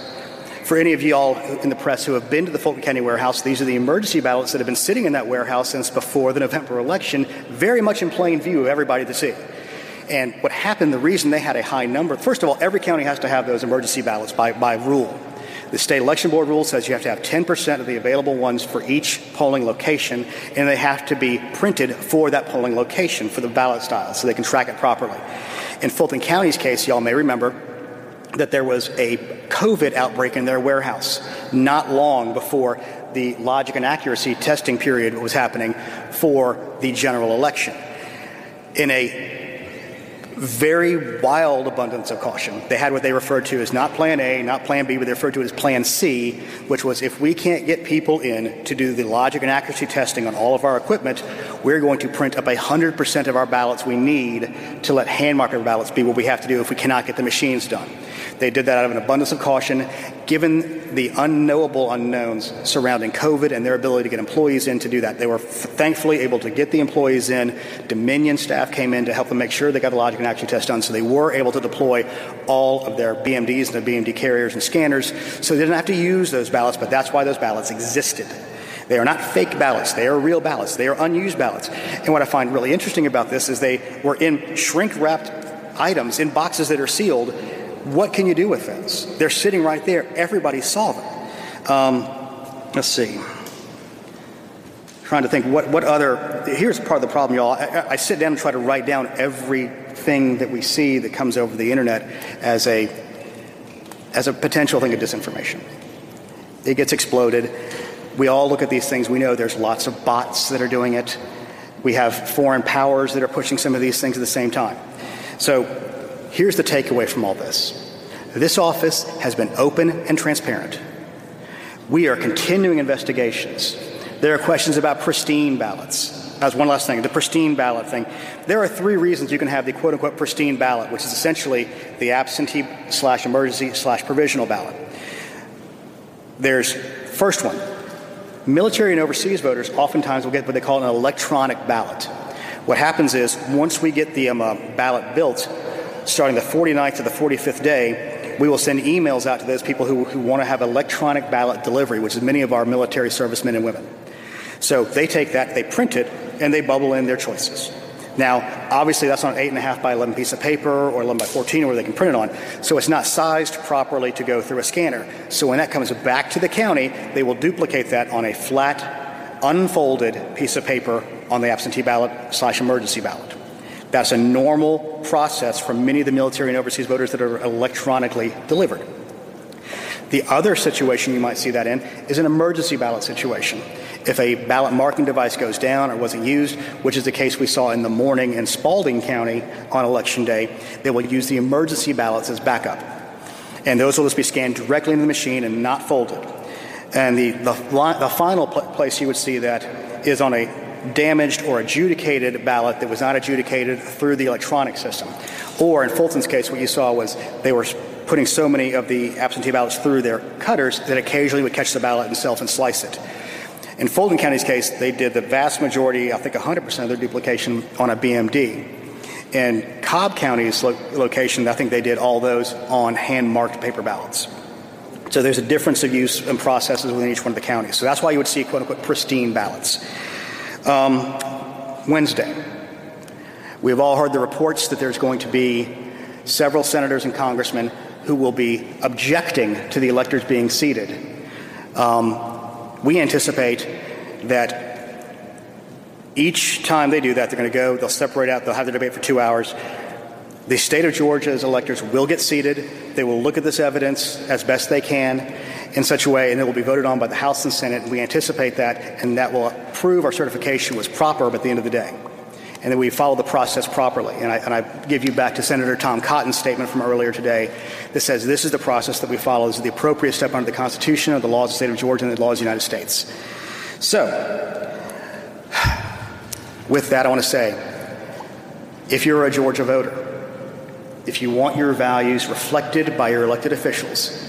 For any of you all in the press who have been to the Fulton County Warehouse, these are the emergency ballots that have been sitting in that warehouse since before the November election, very much in plain view of everybody to see. And what happened, the reason they had a high number, first of all, every county has to have those emergency ballots by, by rule. The state election board rule says you have to have 10% of the available ones for each polling location, and they have to be printed for that polling location for the ballot style so they can track it properly. In Fulton County's case, y'all may remember that there was a COVID outbreak in their warehouse not long before the logic and accuracy testing period was happening for the general election. In a very wild abundance of caution. They had what they referred to as not plan A, not plan B, but they referred to it as plan C, which was if we can't get people in to do the logic and accuracy testing on all of our equipment, we're going to print up 100% of our ballots we need to let hand marker ballots be what we have to do if we cannot get the machines done. They did that out of an abundance of caution, given the unknowable unknowns surrounding COVID and their ability to get employees in to do that. They were f- thankfully able to get the employees in. Dominion staff came in to help them make sure they got the logic and action test done, so they were able to deploy all of their BMDs and their BMD carriers and scanners, so they didn't have to use those ballots, but that's why those ballots existed. They are not fake ballots. They are real ballots. They are unused ballots. And what I find really interesting about this is they were in shrink wrapped items in boxes that are sealed what can you do with those? They're sitting right there. Everybody saw them. Um, let's see. Trying to think what, what other. Here's part of the problem, y'all. I, I sit down and try to write down everything that we see that comes over the internet as a as a potential thing of disinformation. It gets exploded. We all look at these things. We know there's lots of bots that are doing it. We have foreign powers that are pushing some of these things at the same time. So here's the takeaway from all this this office has been open and transparent. We are continuing investigations. There are questions about pristine ballots. As one last thing, the pristine ballot thing. There are three reasons you can have the quote unquote pristine ballot, which is essentially the absentee slash emergency slash provisional ballot. There's first one. Military and overseas voters oftentimes will get what they call an electronic ballot. What happens is once we get the um, uh, ballot built, starting the 49th to the 45th day, we will send emails out to those people who, who want to have electronic ballot delivery, which is many of our military servicemen and women. So they take that, they print it, and they bubble in their choices. Now, obviously, that's on an 8.5 by 11 piece of paper or 11 by 14 where they can print it on, so it's not sized properly to go through a scanner. So when that comes back to the county, they will duplicate that on a flat, unfolded piece of paper on the absentee ballot slash emergency ballot. That's a normal process for many of the military and overseas voters that are electronically delivered. The other situation you might see that in is an emergency ballot situation. If a ballot marking device goes down or wasn't used, which is the case we saw in the morning in Spalding County on election day, they will use the emergency ballots as backup. And those will just be scanned directly into the machine and not folded. And the, the, the final pl- place you would see that is on a damaged or adjudicated ballot that was not adjudicated through the electronic system. Or in Fulton's case, what you saw was they were putting so many of the absentee ballots through their cutters that occasionally would catch the ballot itself and slice it. In Fulton County's case, they did the vast majority, I think 100% of their duplication on a BMD. In Cobb County's lo- location, I think they did all those on hand marked paper ballots. So there's a difference of use and processes within each one of the counties. So that's why you would see quote unquote pristine ballots. Um, Wednesday, we've all heard the reports that there's going to be several senators and congressmen who will be objecting to the electors being seated. Um, we anticipate that each time they do that, they're going to go, they'll separate out, they'll have their debate for two hours. The state of Georgia's electors will get seated. They will look at this evidence as best they can in such a way, and it will be voted on by the House and Senate. And we anticipate that, and that will prove our certification was proper at the end of the day and that we follow the process properly. And I, and I, give you back to Senator Tom Cotton's statement from earlier today that says this is the process that we follow. This is the appropriate step under the Constitution, of the laws of the state of Georgia, and the laws of the United States. So, with that, I want to say if you're a Georgia voter, if you want your values reflected by your elected officials,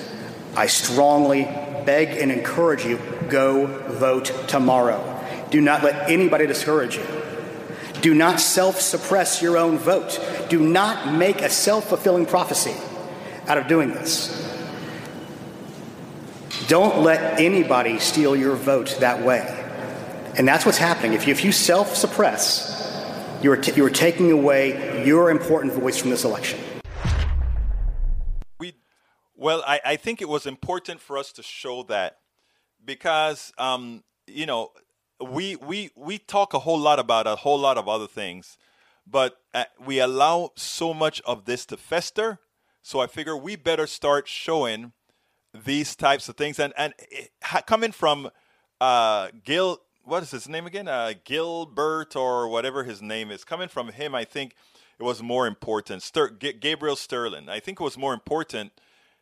I strongly beg and encourage you go vote tomorrow. Do not let anybody discourage you. Do not self suppress your own vote. Do not make a self fulfilling prophecy out of doing this. Don't let anybody steal your vote that way. And that's what's happening. If you, if you self suppress, you're, t- you're taking away your important voice from this election. We, well, I, I think it was important for us to show that because, um, you know, we we we talk a whole lot about a whole lot of other things, but uh, we allow so much of this to fester. So I figure we better start showing these types of things. And and it, coming from uh, Gil, what is his name again? Uh, Gilbert or whatever his name is. Coming from him, I think it was more important. Ster- G- Gabriel Sterling. I think it was more important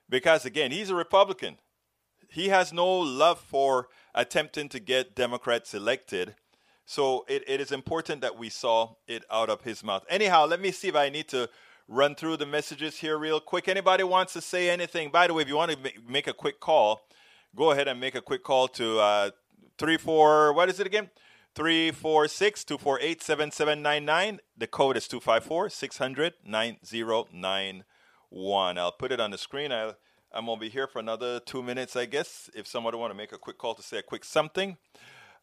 because again, he's a Republican. He has no love for attempting to get Democrats elected. So it, it is important that we saw it out of his mouth. Anyhow, let me see if I need to run through the messages here real quick. Anybody wants to say anything? By the way, if you want to make a quick call, go ahead and make a quick call to uh, three four. What is it again? 346 248 7799. The code is 254 600 9091. I'll put it on the screen. I'll I'm gonna be here for another two minutes, I guess. If somebody want to make a quick call to say a quick something,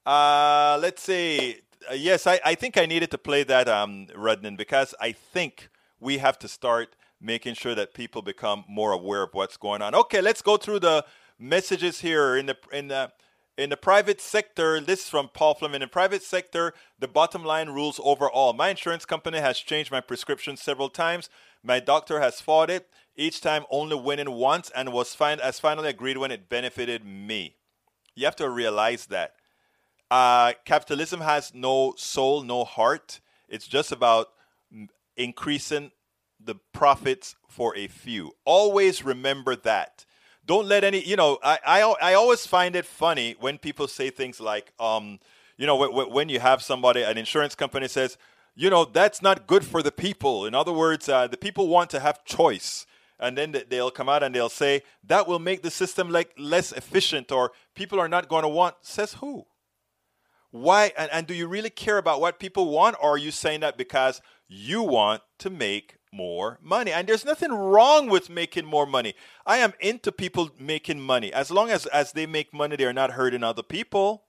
uh, let's see. Uh, yes, I, I think I needed to play that, um, Rudnan, because I think we have to start making sure that people become more aware of what's going on. Okay, let's go through the messages here in the in the in the private sector, this is from Paul Fleming. In the private sector, the bottom line rules overall. My insurance company has changed my prescription several times. My doctor has fought it each time only winning once and was fine as finally agreed when it benefited me. You have to realize that. Uh, capitalism has no soul, no heart. It's just about increasing the profits for a few. Always remember that. Don't let any, you know, I, I, I always find it funny when people say things like, um, you know, when you have somebody, an insurance company says, you know, that's not good for the people. In other words, uh, the people want to have choice. And then they'll come out and they'll say, that will make the system like less efficient or people are not going to want. Says who? Why? And, and do you really care about what people want? Or are you saying that because you want to make more money. And there's nothing wrong with making more money. I am into people making money. As long as as they make money, they're not hurting other people.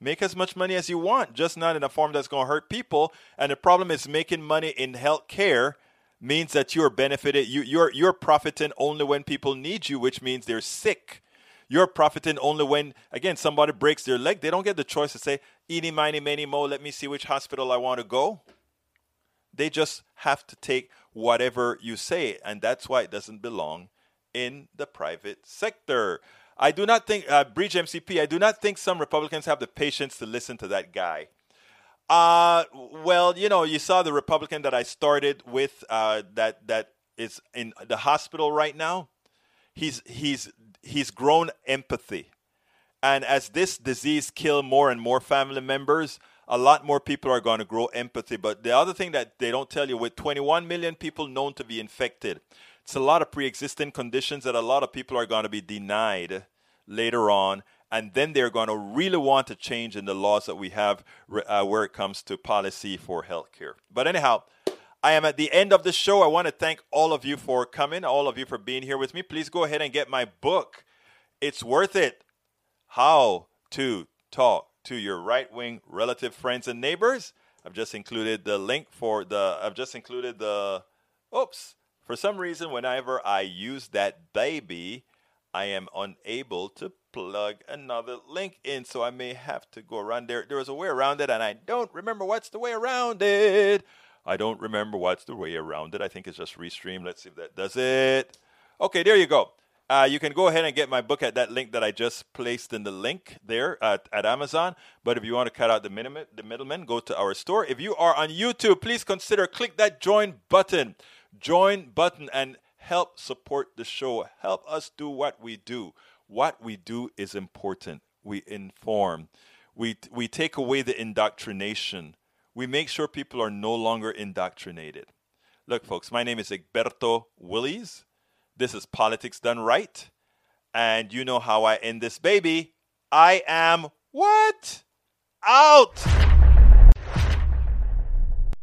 Make as much money as you want, just not in a form that's going to hurt people. And the problem is making money in healthcare means that you're benefited. You, you're you're profiting only when people need you, which means they're sick. You're profiting only when, again, somebody breaks their leg. They don't get the choice to say, "Eeny, miny, many, mo. Let me see which hospital I want to go." They just have to take whatever you say, and that's why it doesn't belong in the private sector. I do not think, uh, Bridge MCP, I do not think some Republicans have the patience to listen to that guy. Uh, well, you know, you saw the Republican that I started with uh, that that is in the hospital right now. He's he's he's grown empathy, and as this disease kill more and more family members, a lot more people are going to grow empathy. But the other thing that they don't tell you, with 21 million people known to be infected, it's a lot of pre-existing conditions that a lot of people are going to be denied later on and then they're going to really want to change in the laws that we have uh, where it comes to policy for healthcare. But anyhow, I am at the end of the show. I want to thank all of you for coming, all of you for being here with me. Please go ahead and get my book. It's worth it. How to talk to your right-wing relative friends and neighbors. I've just included the link for the I've just included the oops. For some reason whenever I use that baby, I am unable to plug another link in, so I may have to go around there. There is a way around it, and I don't remember what's the way around it. I don't remember what's the way around it. I think it's just restream. Let's see if that does it. Okay, there you go. Uh, you can go ahead and get my book at that link that I just placed in the link there at, at Amazon. But if you want to cut out the, minimum, the middleman, go to our store. If you are on YouTube, please consider click that join button. Join button and help support the show. Help us do what we do. What we do is important. We inform. We, we take away the indoctrination. We make sure people are no longer indoctrinated. Look, folks, my name is Egberto Willies. This is Politics Done Right. And you know how I end this baby. I am what? Out!